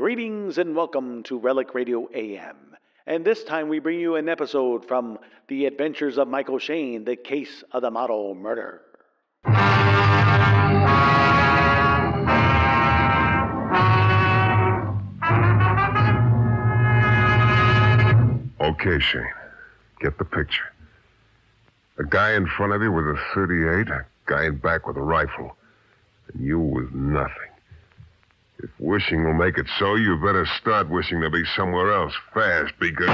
Greetings and welcome to Relic Radio AM. And this time we bring you an episode from The Adventures of Michael Shayne, the case of the model murder. Okay, Shayne. Get the picture. A guy in front of you with a 38, a guy in back with a rifle, and you with nothing. If wishing will make it so, you better start wishing to be somewhere else fast because.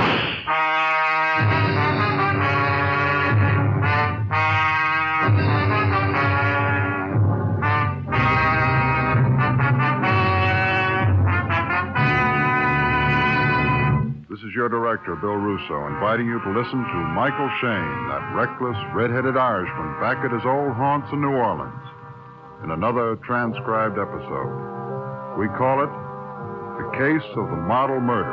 This is your director, Bill Rousseau, inviting you to listen to Michael Shayne, that reckless, red-headed Irishman back at his old haunts in New Orleans, in another transcribed episode. We call it The Case of the Model Murder.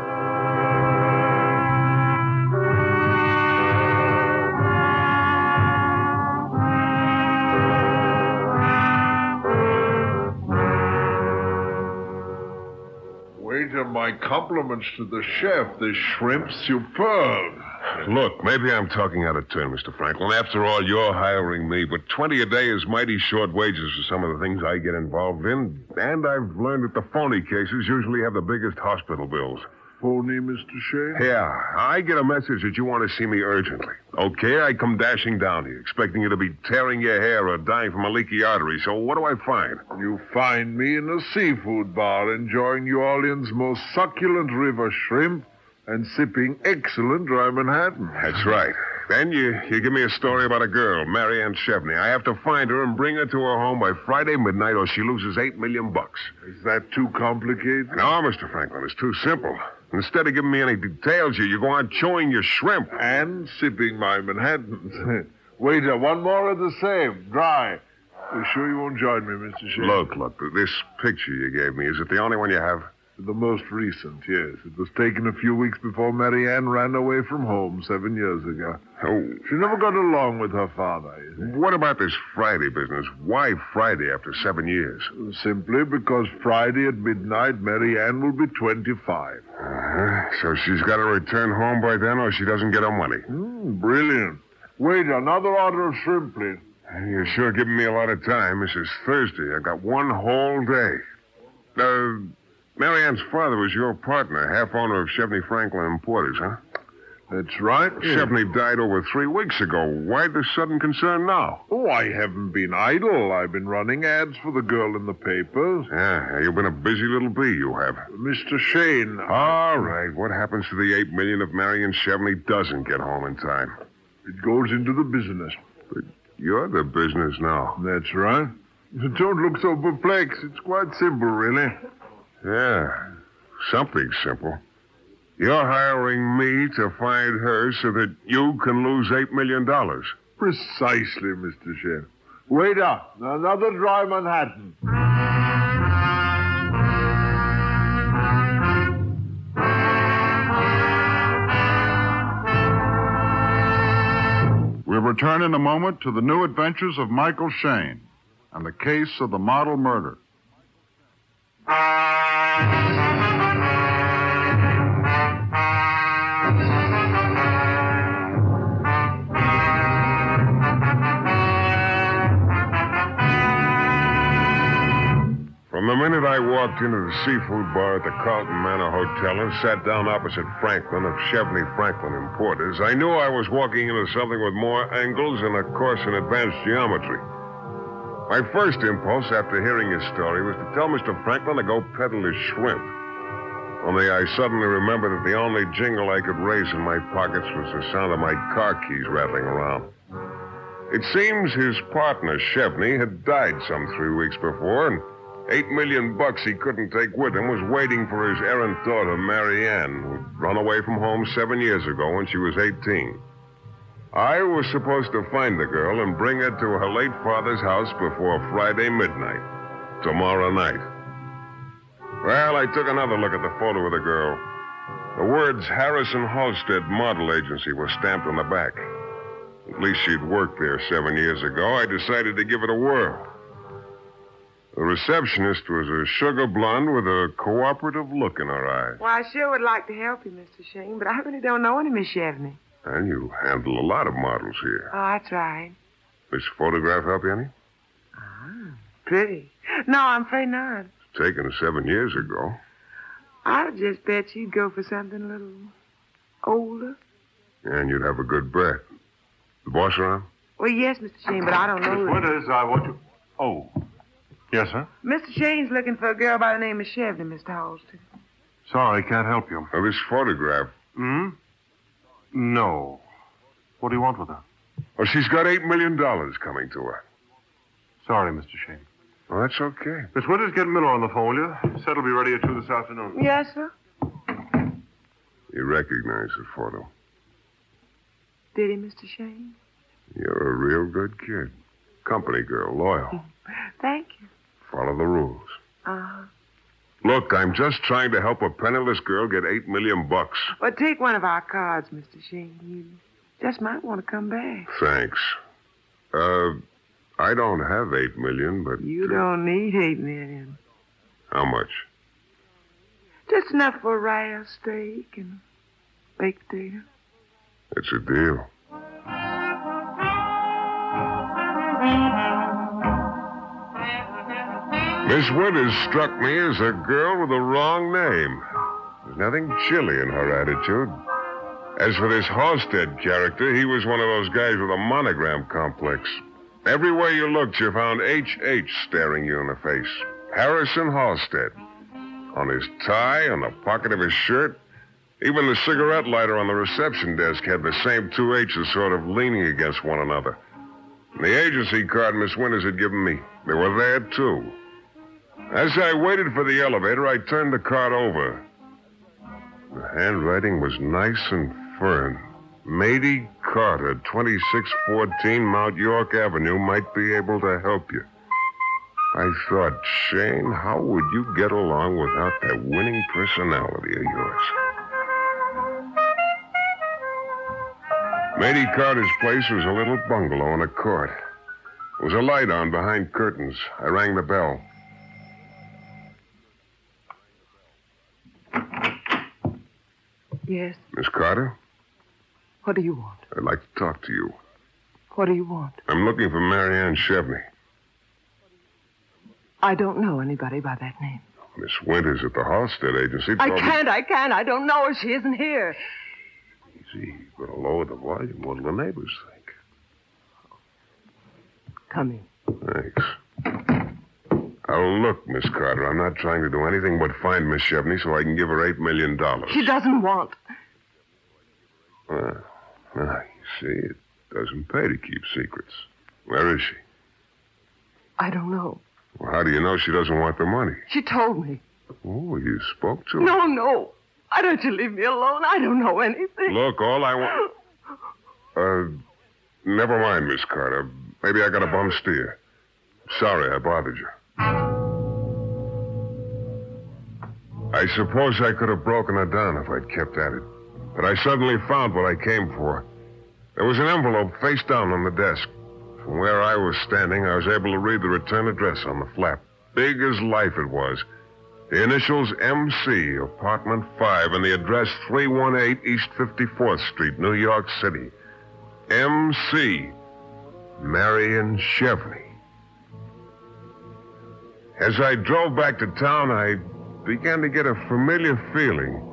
Waiter, my compliments to the chef. The shrimp's superb. Look, maybe I'm talking out of turn, Mr. Franklin. After all, you're hiring me, but 20 a day is mighty short wages for some of the things I get involved in. And I've learned that the phony cases usually have the biggest hospital bills. Phony, Mr. Shea? Yeah, I get a message that you want to see me urgently. Okay, I come dashing down here, expecting you to be tearing your hair or dying from a leaky artery. So what do I find? You find me in a seafood bar enjoying New Orleans' most succulent river shrimp and sipping excellent dry Manhattan. That's right. Then you, you give me a story about a girl, Marianne Chevney. I have to find her and bring her to her home by Friday midnight or she loses eight million bucks. Is that too complicated? No, Mr. Franklin, it's too simple. Instead of giving me any details, you, you go on chewing your shrimp. And sipping my Manhattans. Waiter, one more of the same, dry. You sure you won't join me, Mr. Shea? Look, look, this picture you gave me, is it the only one you have? The most recent, yes. It was taken a few weeks before Marianne ran away from home seven years ago. Oh. She never got along with her father, you see. What about this Friday business? Why Friday after seven years? Simply because Friday at midnight, Marianne will be 25. Uh-huh. So she's got to return home by then or she doesn't get her money. Hmm, brilliant. Wait, another order of shrimp, please. You're sure giving me a lot of time. This is Thursday. I've got one whole day. Uh, Marianne's father was your partner, half owner of Chevney Franklin Importers, huh? That's right. Chevney died over three weeks ago. Why the sudden concern now? Oh, I haven't been idle. I've been running ads for the girl in the papers. Yeah, you've been a busy little bee, you have. Mr. Shayne. All right. What happens to the eight million if Marion Chevney doesn't get home in time? It goes into the business. But you're the business now. That's right. Don't look so perplexed. It's quite simple, really. Yeah, something simple. You're hiring me to find her so that you can lose eight million dollars. Precisely, Mr. Shayne. Waiter, another dry Manhattan. We'll return in a moment to the new adventures of Michael Shayne and the case of the model murder. From the minute I walked into the seafood bar at the Carlton Manor Hotel and sat down opposite Franklin of Chevney Franklin Importers, I knew I was walking into something with more angles and a course in advanced geometry. My first impulse after hearing his story was to tell Mr. Franklin to go peddle his shrimp. Only I suddenly remembered that the only jingle I could raise in my pockets was the sound of my car keys rattling around. It seems his partner, Chevney, had died some three weeks before, and eight million bucks he couldn't take with him was waiting for his errant daughter, Marianne, who'd run away from home seven years ago when she was 18. I was supposed to find the girl and bring her to her late father's house before Friday midnight, tomorrow night. Well, I took another look at the photo of the girl. The words Harrison Halstead Model Agency were stamped on the back. At least she'd worked there seven years ago. I decided to give it a whirl. The receptionist was a sugar blonde with a cooperative look in her eyes. Well, I sure would like to help you, Mr. Shayne, but I really don't know any Miss Chevney. And you handle a lot of models here. Oh, I tried. This photograph help you any? Ah, pretty. No, I'm afraid not. Taken seven years ago. I would just bet you'd go for something a little older. And you'd have a good breath. The boss around? Well, yes, Mr. Shayne, but I don't know. Miss that- Winters, I want you. Oh. Yes, sir? Mr. Shayne's looking for a girl by the name of Chevney, Mr. Halstead. Sorry, can't help you. Now, this photograph. Hmm? No. What do you want with her? Oh, she's got $8 million coming to her. Sorry, Mr. Shayne. Well, that's okay. Miss Winters, get Miller on the phone, will you? Said he'll be ready at 2 this afternoon. Yes, sir. You recognize the photo. Did he, Mr. Shayne? You're a real good kid. Company girl, loyal. Thank you. Follow the rules. Uh-huh. Look, I'm just trying to help a penniless girl get eight million bucks. Well, take one of our cards, Mr. Shayne. You just might want to come back. Thanks. Uh, I don't have eight million, but You don't need eight million. how much? Just enough for a rare steak and baked potato. It's a deal. Miss Winters struck me as a girl with the wrong name. There's nothing chilly in her attitude. As for this Halstead character, he was one of those guys with a monogram complex. Everywhere you looked, you found H.H. staring you in the face. Harrison Halstead. On his tie, on the pocket of his shirt, even the cigarette lighter on the reception desk had the same two H's sort of leaning against one another. And the agency card Miss Winters had given me, they were there too. As I waited for the elevator, I turned the card over. The handwriting was nice and firm. Mady Carter, 2614 Mount York Avenue, might be able to help you. I thought, Shayne, how would you get along without that winning personality of yours? Mady Carter's place was a little bungalow in a court. There was a light on behind curtains. I rang the bell. Yes. Miss Carter, What do you want? I'd like to talk to you. What do you want? I'm looking for Marianne Chevney. I don't know anybody by that name. Miss Winters at the Halstead Agency. I can't, I can't. I don't know her. She isn't here. Easy. You better lower the volume. What'll the neighbors think? Come in. Thanks. Oh, look, Miss Carter, I'm not trying to do anything but find Miss Chevney so I can give her eight million dollars. She doesn't want. Ah, ah, you see, it doesn't pay to keep secrets. Where is she? I don't know. Well, how do you know she doesn't want the money? She told me. Oh, you spoke to her. No, no. Why don't you leave me alone? I don't know anything. Look, all I want. Uh, never mind, Miss Carter. Maybe I got a bum steer. Sorry I bothered you. I suppose I could have broken her down if I'd kept at it. But I suddenly found what I came for. There was an envelope face down on the desk. From where I was standing, I was able to read the return address on the flap. Big as life it was. The initials MC, apartment 5, and the address 318 East 54th Street, New York City. MC, Marion Chevney. As I drove back to town, I began to get a familiar feeling.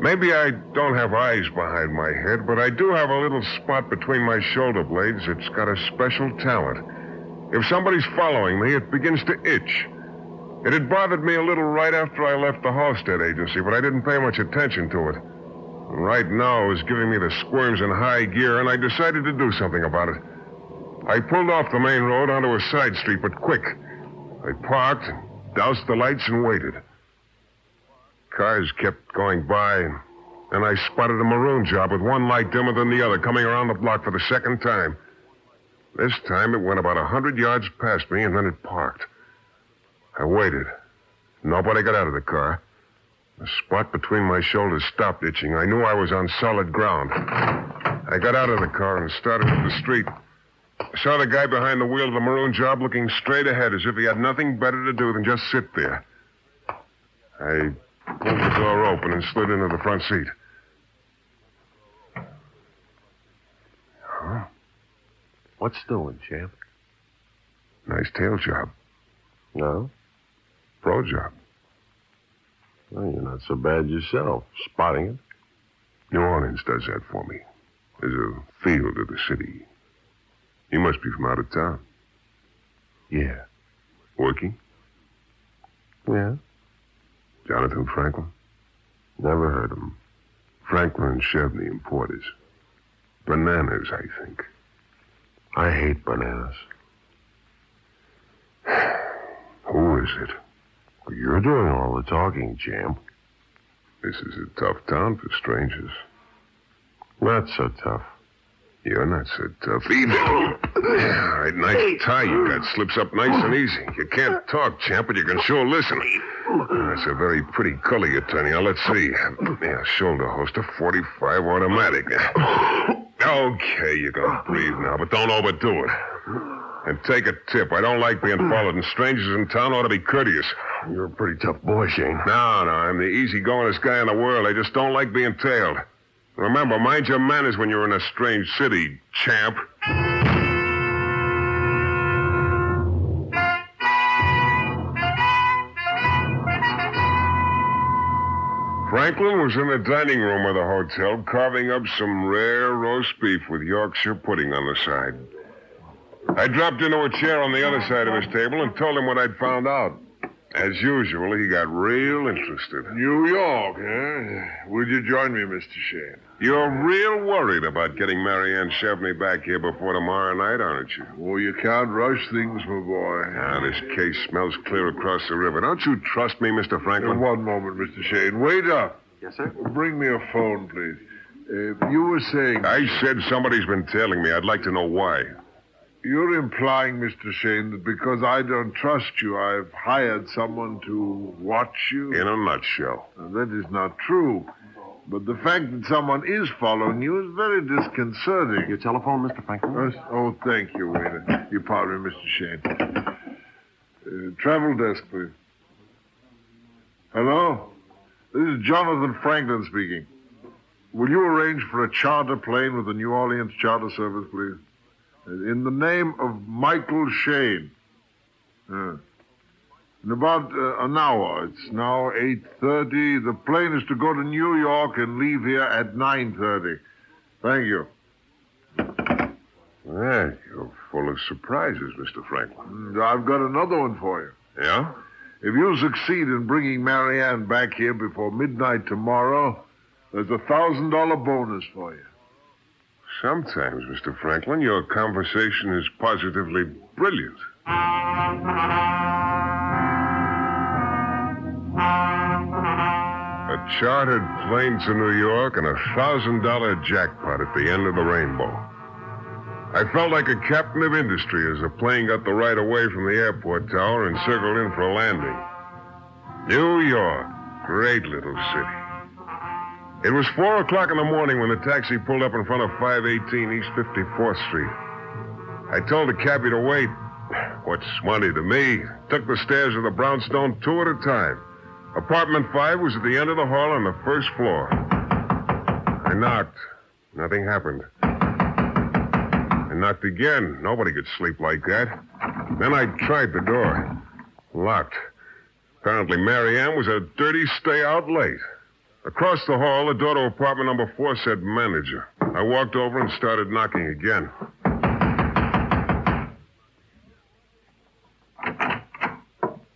Maybe I don't have eyes behind my head, but I do have a little spot between my shoulder blades that's got a special talent. If somebody's following me, it begins to itch. It had bothered me a little right after I left the Halstead agency, but I didn't pay much attention to it. Right now, it was giving me the squirms in high gear, and I decided to do something about it. I pulled off the main road onto a side street, but quick. I parked, doused the lights, and waited. Cars kept going by, and then I spotted a maroon job with one light dimmer than the other coming around the block for the second time. This time it went about a hundred yards past me, and then it parked. I waited. Nobody got out of the car. The spot between my shoulders stopped itching. I knew I was on solid ground. I got out of the car and started up the street. I saw the guy behind the wheel of the maroon job looking straight ahead as if he had nothing better to do than just sit there. I pulled the door open and slid into the front seat. Huh? What's doing, champ? Nice tail job. No? Pro job. Well, you're not so bad yourself. Spotting it. New Orleans does that for me. There's a field of the city. You must be from out of town. Yeah. Working? Yeah? Jonathan Franklin? Never heard of him. Franklin and Chevney importers. Bananas, I think. I hate bananas. Who is it? You're doing all the talking, champ. This is a tough town for strangers. Not so tough. You're not so tough either. all right, nice tie you got. Slips up nice and easy. You can't talk, champ, but you can sure listen. That's a very pretty color you're turning on. Let's see. Yeah, shoulder holster, 45 automatic. Okay, you can breathe now, but don't overdo it. And take a tip. I don't like being followed, and strangers in town ought to be courteous. You're a pretty tough boy, Shayne. No, no, I'm the easygoingest guy in the world. I just don't like being tailed. Remember, mind your manners when you're in a strange city, champ. Franklin was in the dining room of the hotel carving up some rare roast beef with Yorkshire pudding on the side. I dropped into a chair on the other side of his table and told him what I'd found out. As usual, he got real interested. New York, eh? Will you join me, Mr. Shayne? You're real worried about getting Marianne Chevney back here before tomorrow night, aren't you? Oh, you can't rush things, my boy. Ah, this case smells clear across the river. Don't you trust me, Mr. Franklin? Uh, one moment, Mr. Shayne. Wait up. Yes, sir? Bring me a phone, please. Uh, you were saying. I said somebody's been tailing me. I'd like to know why. You're implying, Mr. Shayne, that because I don't trust you, I've hired someone to watch you? In a nutshell. Now, that is not true. But the fact that someone is following you is very disconcerting. Your telephone, Mr. Franklin? Yes? Oh, thank you, waiter. You pardon me, Mr. Shayne. Uh, travel desk, please. Hello? This is Jonathan Franklin speaking. Will you arrange for a charter plane with the New Orleans Charter Service, please? In the name of Michael Shayne. Uh, in about uh, an hour. It's now 8.30. The plane is to go to New York and leave here at 9.30. Thank you. Well, you're full of surprises, Mr. Franklin. I've got another one for you. Yeah? If you succeed in bringing Marianne back here before midnight tomorrow, there's a thousand dollar bonus for you. Sometimes, Mr. Franklin, your conversation is positively brilliant. A chartered plane to New York and a thousand dollar jackpot at the end of the rainbow. I felt like a captain of industry as the plane got the right of way from the airport tower and circled in for a landing. New York, great little city. It was four o'clock in the morning when the taxi pulled up in front of 518 East 54th Street. I told the cabbie to wait. What's money to me? Took the stairs of the brownstone two at a time. Apartment five was at the end of the hall on the first floor. I knocked. Nothing happened. I knocked again. Nobody could sleep like that. Then I tried the door. Locked. Apparently, Marianne was a dirty stay out late. Across the hall, the door to apartment number four said manager. I walked over and started knocking again.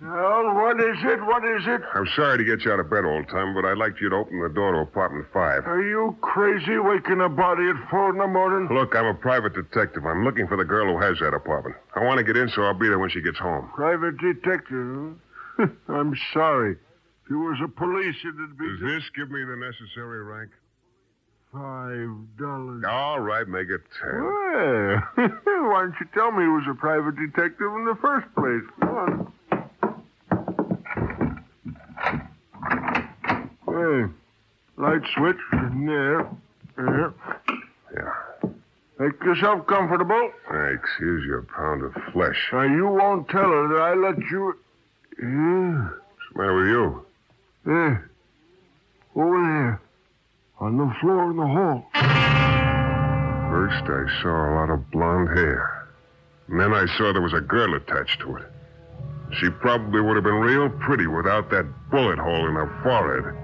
Well, what is it? What is it? I'm sorry to get you out of bed all the time, but I'd like you to open the door to apartment five. Are you crazy waking a body at four in the morning? Look, I'm a private detective. I'm looking for the girl who has that apartment. I want to get in, so I'll be there when she gets home. Private detective? huh? I'm sorry. If you was a police, it'd be Does this give me the necessary rank? five dollars. All right, make it ten. Well, why didn't you tell me he was a private detective in the first place? Come on. Hey, light switch. There. There. Yeah. Make yourself comfortable. Thanks. Here's your pound of flesh. Now, you won't tell her that I let you. Yeah, What's the matter with you? There. Over there. On the floor in the hall. First, I saw a lot of blonde hair. And then I saw there was a girl attached to it. She probably would have been real pretty without that bullet hole in her forehead.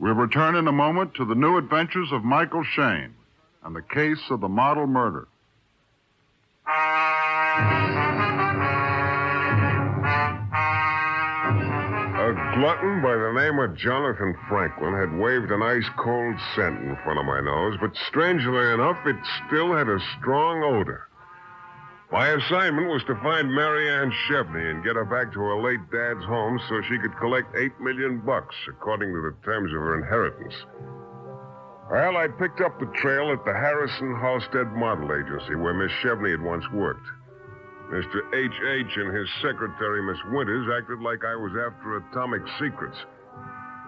We'll return in a moment to the new adventures of Michael Shayne and the case of the model murder. A glutton by the name of Jonathan Franklin had waved an ice cold scent in front of my nose, but strangely enough, it still had a strong odor. My assignment was to find Marianne Ann Chevney and get her back to her late dad's home so she could collect eight million bucks, according to the terms of her inheritance. Well, I picked up the trail at the Harrison Halstead Model Agency where Miss Chevney had once worked. Mr. H.H. and his secretary, Miss Winters, acted like I was after atomic secrets.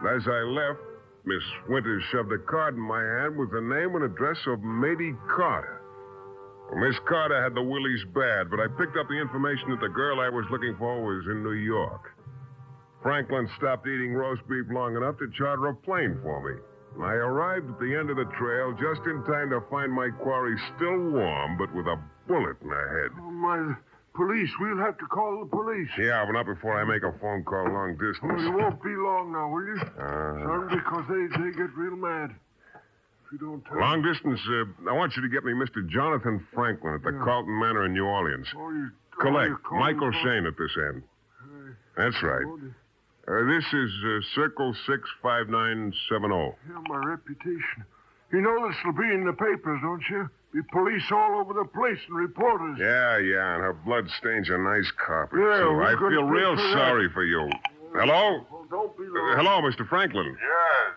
And as I left, Miss Winters shoved a card in my hand with the name and address of Mady Carter. Well, Miss Carter had the willies bad, but I picked up the information that the girl I was looking for was in New York. Franklin stopped eating roast beef long enough to charter a plane for me. I arrived at the end of the trail just in time to find my quarry still warm, but with a bullet in her head. Oh, my. Police. We'll have to call the police. Yeah, but not before I make a phone call long Oh, distance. you won't be long now, will you? Uh, Son, because they, they get real mad. If you don't tell long distance, uh, I want you to get me Mr. Jonathan Franklin at the Yeah. Carlton Manor in New Orleans. Oh, you, oh, Collect. call Michael Shayne at this end. That's right. Oh, Uh, this is uh, Circle 65970. Yeah, my reputation. You know this will be in the papers, don't you? Be police all over the place and reporters. Yeah, yeah, and her blood stains a nice carpet, Yeah, too. I feel real for that. sorry for you. Hello? Oh, don't be Uh, hello, Mr. Franklin. Yes.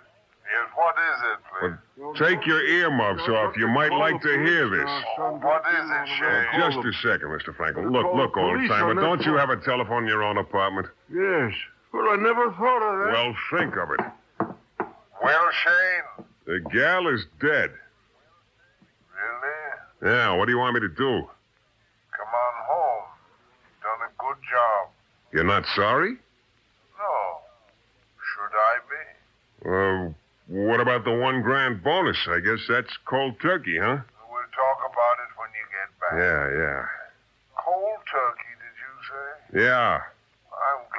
Yes, what is it, please? Well, take your earmuffs off. You might like to hear this. What is it, Shayne? Just a second, Mr. Franklin. Look, Call look, the old police timer. Don't you phone. have a telephone in your own apartment? Yes. Well, I never thought of that. Well, think of it. Well, Shayne. The gal is dead. Really? Yeah, what do you want me to do? Come on home. Done a good job. You're not sorry? No. Should I be? Uh, what about the one grand bonus? I guess that's cold turkey, huh? We'll talk about it when you get back. Yeah, yeah. Cold turkey, did you say? Yeah.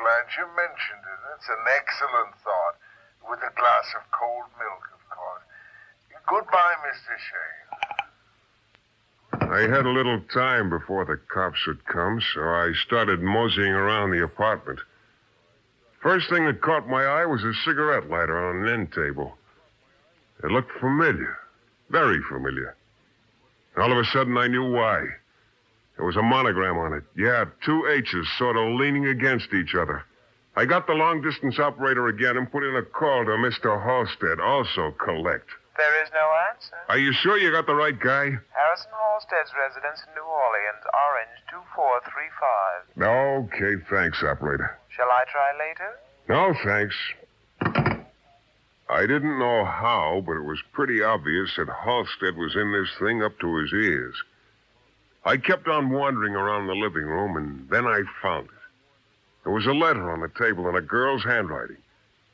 Glad you mentioned it. It's an excellent thought. With a glass of cold milk, of course. Goodbye, Mr. Shayne. I had a little time before the cops would come, so I started moseying around the apartment. First thing that caught my eye was a cigarette lighter on an end table. It looked familiar, very familiar. All of a sudden, I knew why. There was a monogram on it. Yeah, two H's sort of leaning against each other. I got the long distance operator again and put in a call to Mr. Halstead, also collect. There is no answer. Are you sure you got the right guy? Harrison Halstead's residence in New Orleans, Orange 2435. Okay, thanks, operator. Shall I try later? No, thanks. I didn't know how, but it was pretty obvious that Halstead was in this thing up to his ears. I kept on wandering around the living room, and then I found it. There was a letter on the table in a girl's handwriting.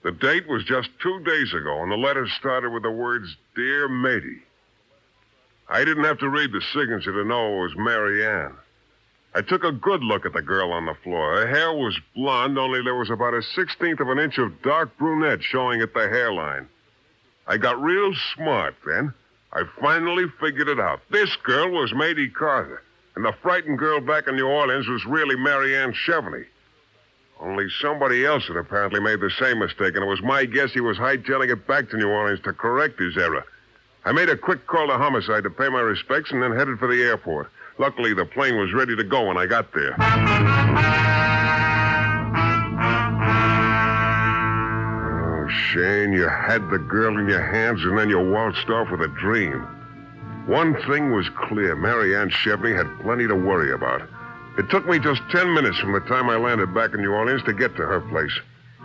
The date was just two days ago, and the letter started with the words, Dear Mady. I didn't have to read the signature to know it was Mary Ann. I took a good look at the girl on the floor. Her hair was blonde, only there was about a sixteenth of an inch of dark brunette showing at the hairline. I got real smart then. I finally figured it out. This girl was Mady Carter, and the frightened girl back in New Orleans was really Mary Ann Chevney. Only somebody else had apparently made the same mistake, and it was my guess he was hightailing it back to New Orleans to correct his error. I made a quick call to homicide to pay my respects and then headed for the airport. Luckily, the plane was ready to go when I got there. Shayne, you had the girl in your hands and then you waltzed off with a dream. One thing was clear Mary Ann Chevney had plenty to worry about. It took me just ten minutes from the time I landed back in New Orleans to get to her place.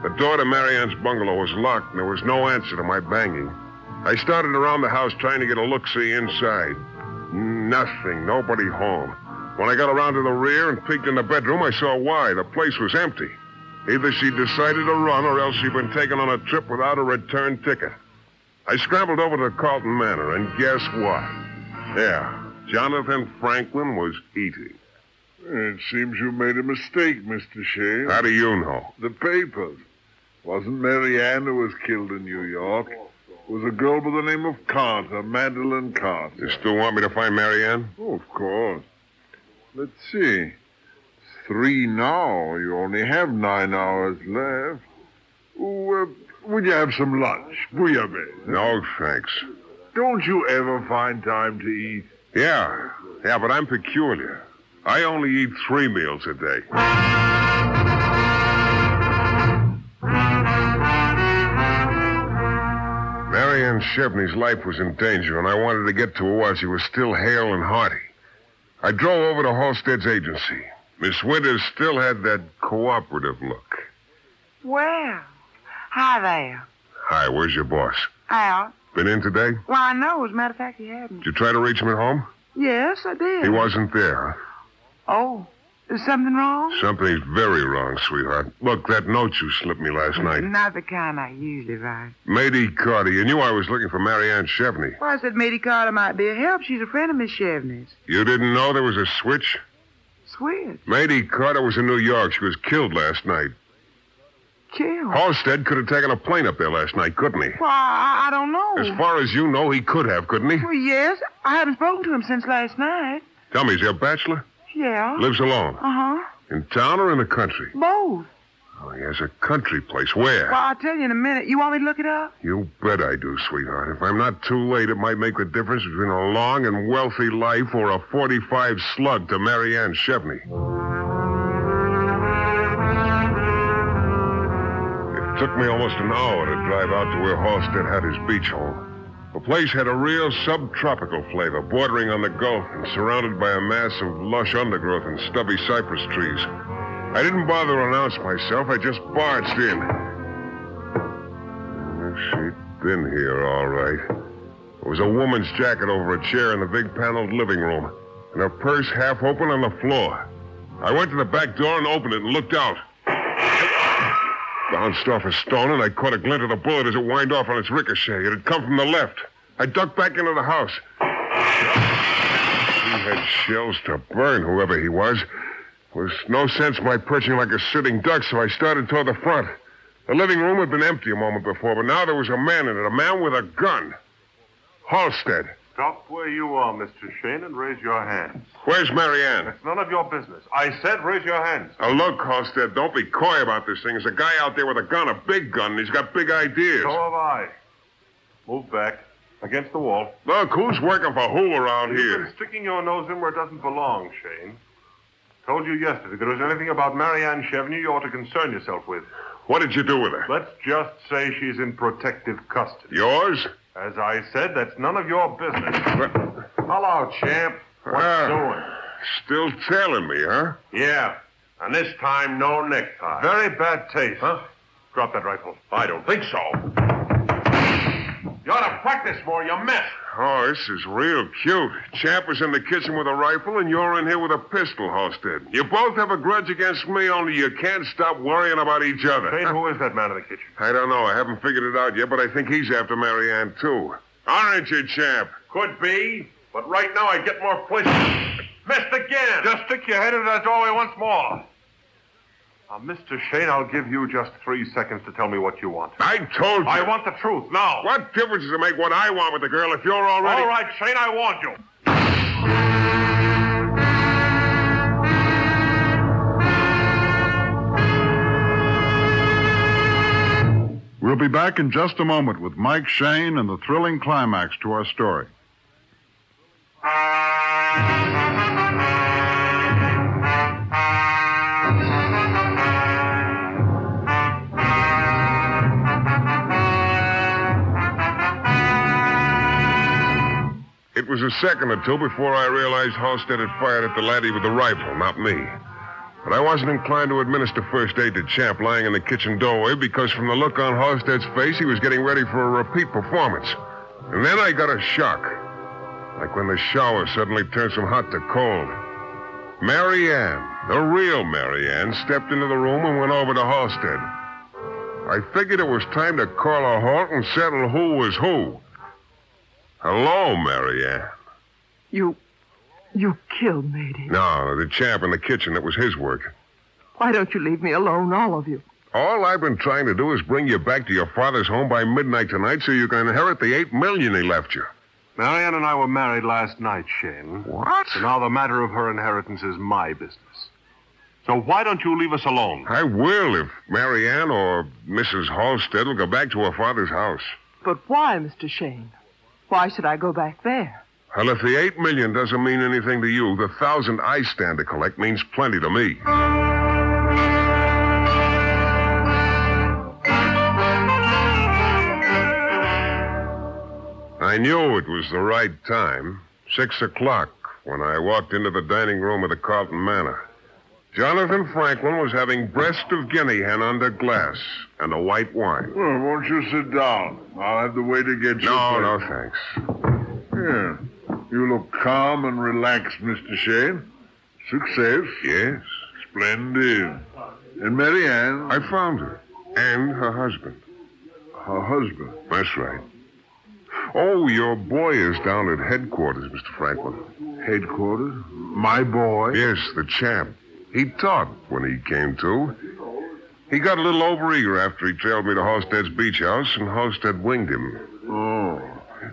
The door to Marianne's bungalow was locked, and there was no answer to my banging. I started around the house trying to get a look-see inside. Nothing, nobody home. When I got around to the rear and peeked in the bedroom, I saw why. The place was empty. Either she decided to run or else she'd been taken on a trip without a return ticket. I scrambled over to Carlton Manor, and guess what? Yeah, Jonathan Franklin was eating. It seems you made a mistake, Mr. Shayne. How do you know? The papers. Wasn't Mary Ann who was killed in New York? It was a girl by the name of Carter, Madeline Carter. You still want me to find Marianne? Oh, of course. Let's see. Three now. You only have nine hours left. Oh, uh, will you have some lunch? Bouillabaisse. No, thanks. Don't you ever find time to eat? Yeah, yeah, but I'm peculiar. I only eat three meals a day. Marianne Chevney's life was in danger, and I wanted to get to her while she was still hale and hearty. I drove over to Halstead's agency. Miss Winters still had that cooperative look. Well, hi there. Hi, where's your boss? Out. Been in today? Well, I know. As a matter of fact, he hadn't. Did you try to reach him at home? Yes, I did. He wasn't there, huh? Oh, is something wrong? Something's very wrong, sweetheart. Look, that note you slipped me last night. Not the kind I usually write. Mady Carter, you knew I was looking for Marianne Chevney. Well, I said Mady Carter might be a help. She's a friend of Miss Chevney's. You didn't know there was a switch? Mady Carter was in New York. She was killed last night. Killed. Halstead could have taken a plane up there last night, couldn't he? Well, I, I don't know. As far as you know, he could have, couldn't he? Well, yes. I haven't spoken to him since last night. Tell me, is he a bachelor? Yeah. Lives alone? Uh-huh. In town or in the country? Both. Oh, he has a country place. Where? Well, I'll tell you in a minute. You want me to look it up? You bet I do, sweetheart. If I'm not too late, it might make the difference between a long and wealthy life or a 45 slug to Marianne Chevney. It took me almost an hour to drive out to where Halstead had his beach home. The place had a real subtropical flavor, bordering on the Gulf and surrounded by a mass of lush undergrowth and stubby cypress trees. I didn't bother to announce myself. I just barged in. She'd been here, all right. There was a woman's jacket over a chair in the big paneled living room, and her purse half open on the floor. I went to the back door and opened it and looked out. Bounced off a stone, and I caught a glint of the bullet as it whined off on its ricochet. It had come from the left. I ducked back into the house. He had shells to burn, whoever he was. There was no sense my perching like a sitting duck, so I started toward the front. The living room had been empty a moment before, but now there was a man in it, a man with a gun. Halstead. Stop where you are, Mr. Shayne, and raise your hands. Where's Marianne? It's none of your business. I said raise your hands. Now, look, Halstead, don't be coy about this thing. There's a guy out there with a gun, a big gun, and he's got big ideas. So have I. Move back. Against the wall. Look, who's working for who around You've here? been sticking your nose in where it doesn't belong, Shayne. Told you yesterday if there was anything about Marianne Chevney you ought to concern yourself with. What did you do with her? Let's just say she's in protective custody. Yours? As I said, that's none of your business. Hello, champ. What's Ah. doing? Still tailing me, huh? Yeah. And this time, no necktie. Very bad taste. Huh? Drop that rifle. I don't think so. You ought to practice more, you mess. Oh, this is real cute. Champ is in the kitchen with a rifle, and you're in here with a pistol, Halstead. You both have a grudge against me, only you can't stop worrying about each other. Who is that man in the kitchen? I don't know. I haven't figured it out yet, but I think he's after Marianne, too. Aren't you, Champ? Could be, but right now I get more pleasure. Missed again. Just stick your head into that doorway once more. Uh, now, Mr. Shayne, I'll give you just three seconds to tell me what you want. I told you. I want the truth now. What difference does it make what I want with the girl if you're already... All right, Shayne, I warned you. We'll be back in just a moment with Mike Shayne and the thrilling climax to our story. It was a second or two before I realized Halstead had fired at the laddie with the rifle, not me. But I wasn't inclined to administer first aid to Champ lying in the kitchen doorway because from the look on Halstead's face, he was getting ready for a repeat performance. And then I got a shock. Like when the shower suddenly turns from hot to cold. Marianne, the real Marianne, stepped into the room and went over to Halstead. I figured it was time to call a halt and settle who was who. Hello, Marianne. You. You killed Mady. No, the chap in the kitchen, it was his work. Why don't you leave me alone, all of you? All I've been trying to do is bring you back to your father's home by midnight tonight so you can inherit the eight million he left you. Marianne and I were married last night, Shayne. What? So now the matter of her inheritance is my business. So why don't you leave us alone? I will if Marianne or Mrs. Halstead will go back to her father's house. But why, Mr. Shayne? Why should I go back there? Well, if the eight million doesn't mean anything to you, the thousand I stand to collect means plenty to me. I knew it was the right time. Six o'clock when I walked into the dining room of the Carlton Manor. Jonathan Franklin was having breast of guinea hen under glass and a white wine. Well, won't you sit down? I'll have the waiter get you. No, no, thanks. Yeah. You look calm and relaxed, Mr. Shayne. Success. Yes, Splendid. And Mary Ann, I found her. And her husband. her husband. That's right. Oh, your boy is down at headquarters, Mr. Franklin. Headquarters? My boy? Yes, the champ. He talked when he came to. He got a little overeager after he trailed me to Halstead's beach house, and Halstead winged him. Oh.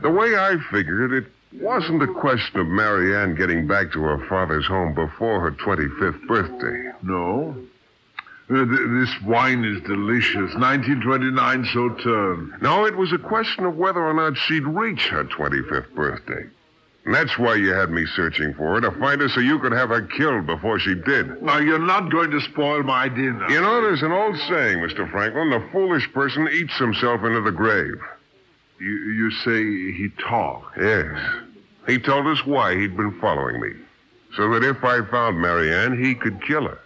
The way I figured it, it wasn't a question of Marianne getting back to her father's home before her 25th birthday. No. Uh, th- this wine is delicious. 1929 Sauterne. No, it was a question of whether or not she'd reach her 25th birthday. And that's why you had me searching for her, to find her so you could have her killed before she did. Now, you're not going to spoil my dinner. You know, there's an old saying, Mr. Franklin the foolish person eats himself into the grave. You, you say he talked. Yes. He told us why he'd been following me. So that if I found Marianne, he could kill her.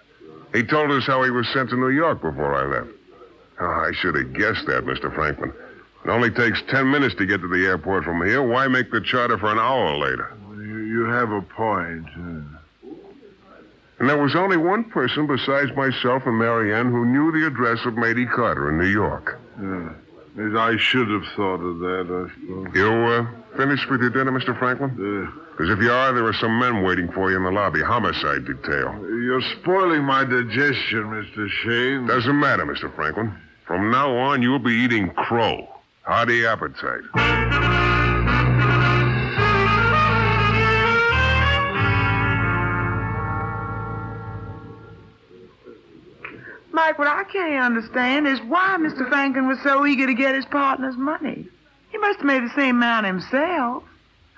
He told us how he was sent to New York before I left. Oh, I should have guessed that, Mr. Franklin. It only takes ten minutes to get to the airport from here. Why make the charter for an hour later? You, you have a point. uh. And there was only one person besides myself and Marianne who knew the address of Mady Carter in New York. Yeah. I should have thought of that, I suppose. You, uh, finished with your dinner, Mr. Franklin? Uh, Because if you are, there are some men waiting for you in the lobby. Homicide detail. you're spoiling my digestion, Mr. Shayne. Doesn't matter, Mr. Franklin. From now on, you'll be eating crow. Hearty appetite. Mike, what I can't understand is why Mr. Franklin was so eager to get his partner's money. He must have made the same amount himself.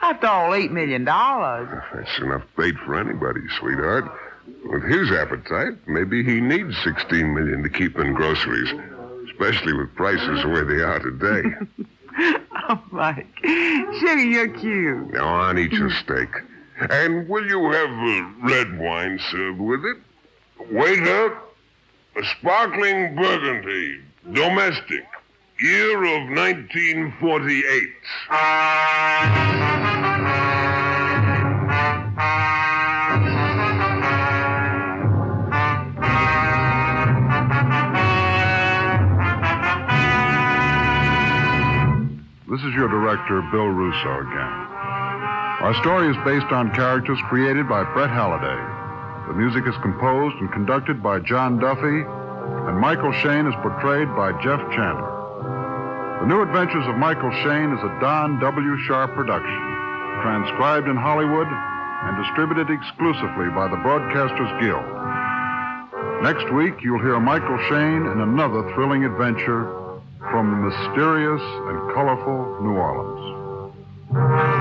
After all, eight million dollars. That's enough bait for anybody, sweetheart. With his appetite, maybe he needs 16 million to keep in groceries, especially with prices where they are today. Oh, Mike. Sugar, you're cute. now on, eat your steak. And will you have uh, red wine served with it? Waiter, a sparkling burgundy, domestic, year of 1948. Is your director, Bill Rousseau, again. Our story is based on characters created by Brett Halliday. The music is composed and conducted by John Duffy, and Michael Shayne is portrayed by Jeff Chandler. The New Adventures of Michael Shayne is a Don W. Sharp production, transcribed in Hollywood and distributed exclusively by the Broadcasters Guild. Next week, you'll hear Michael Shayne in another thrilling adventure from the mysterious and colorful New Orleans.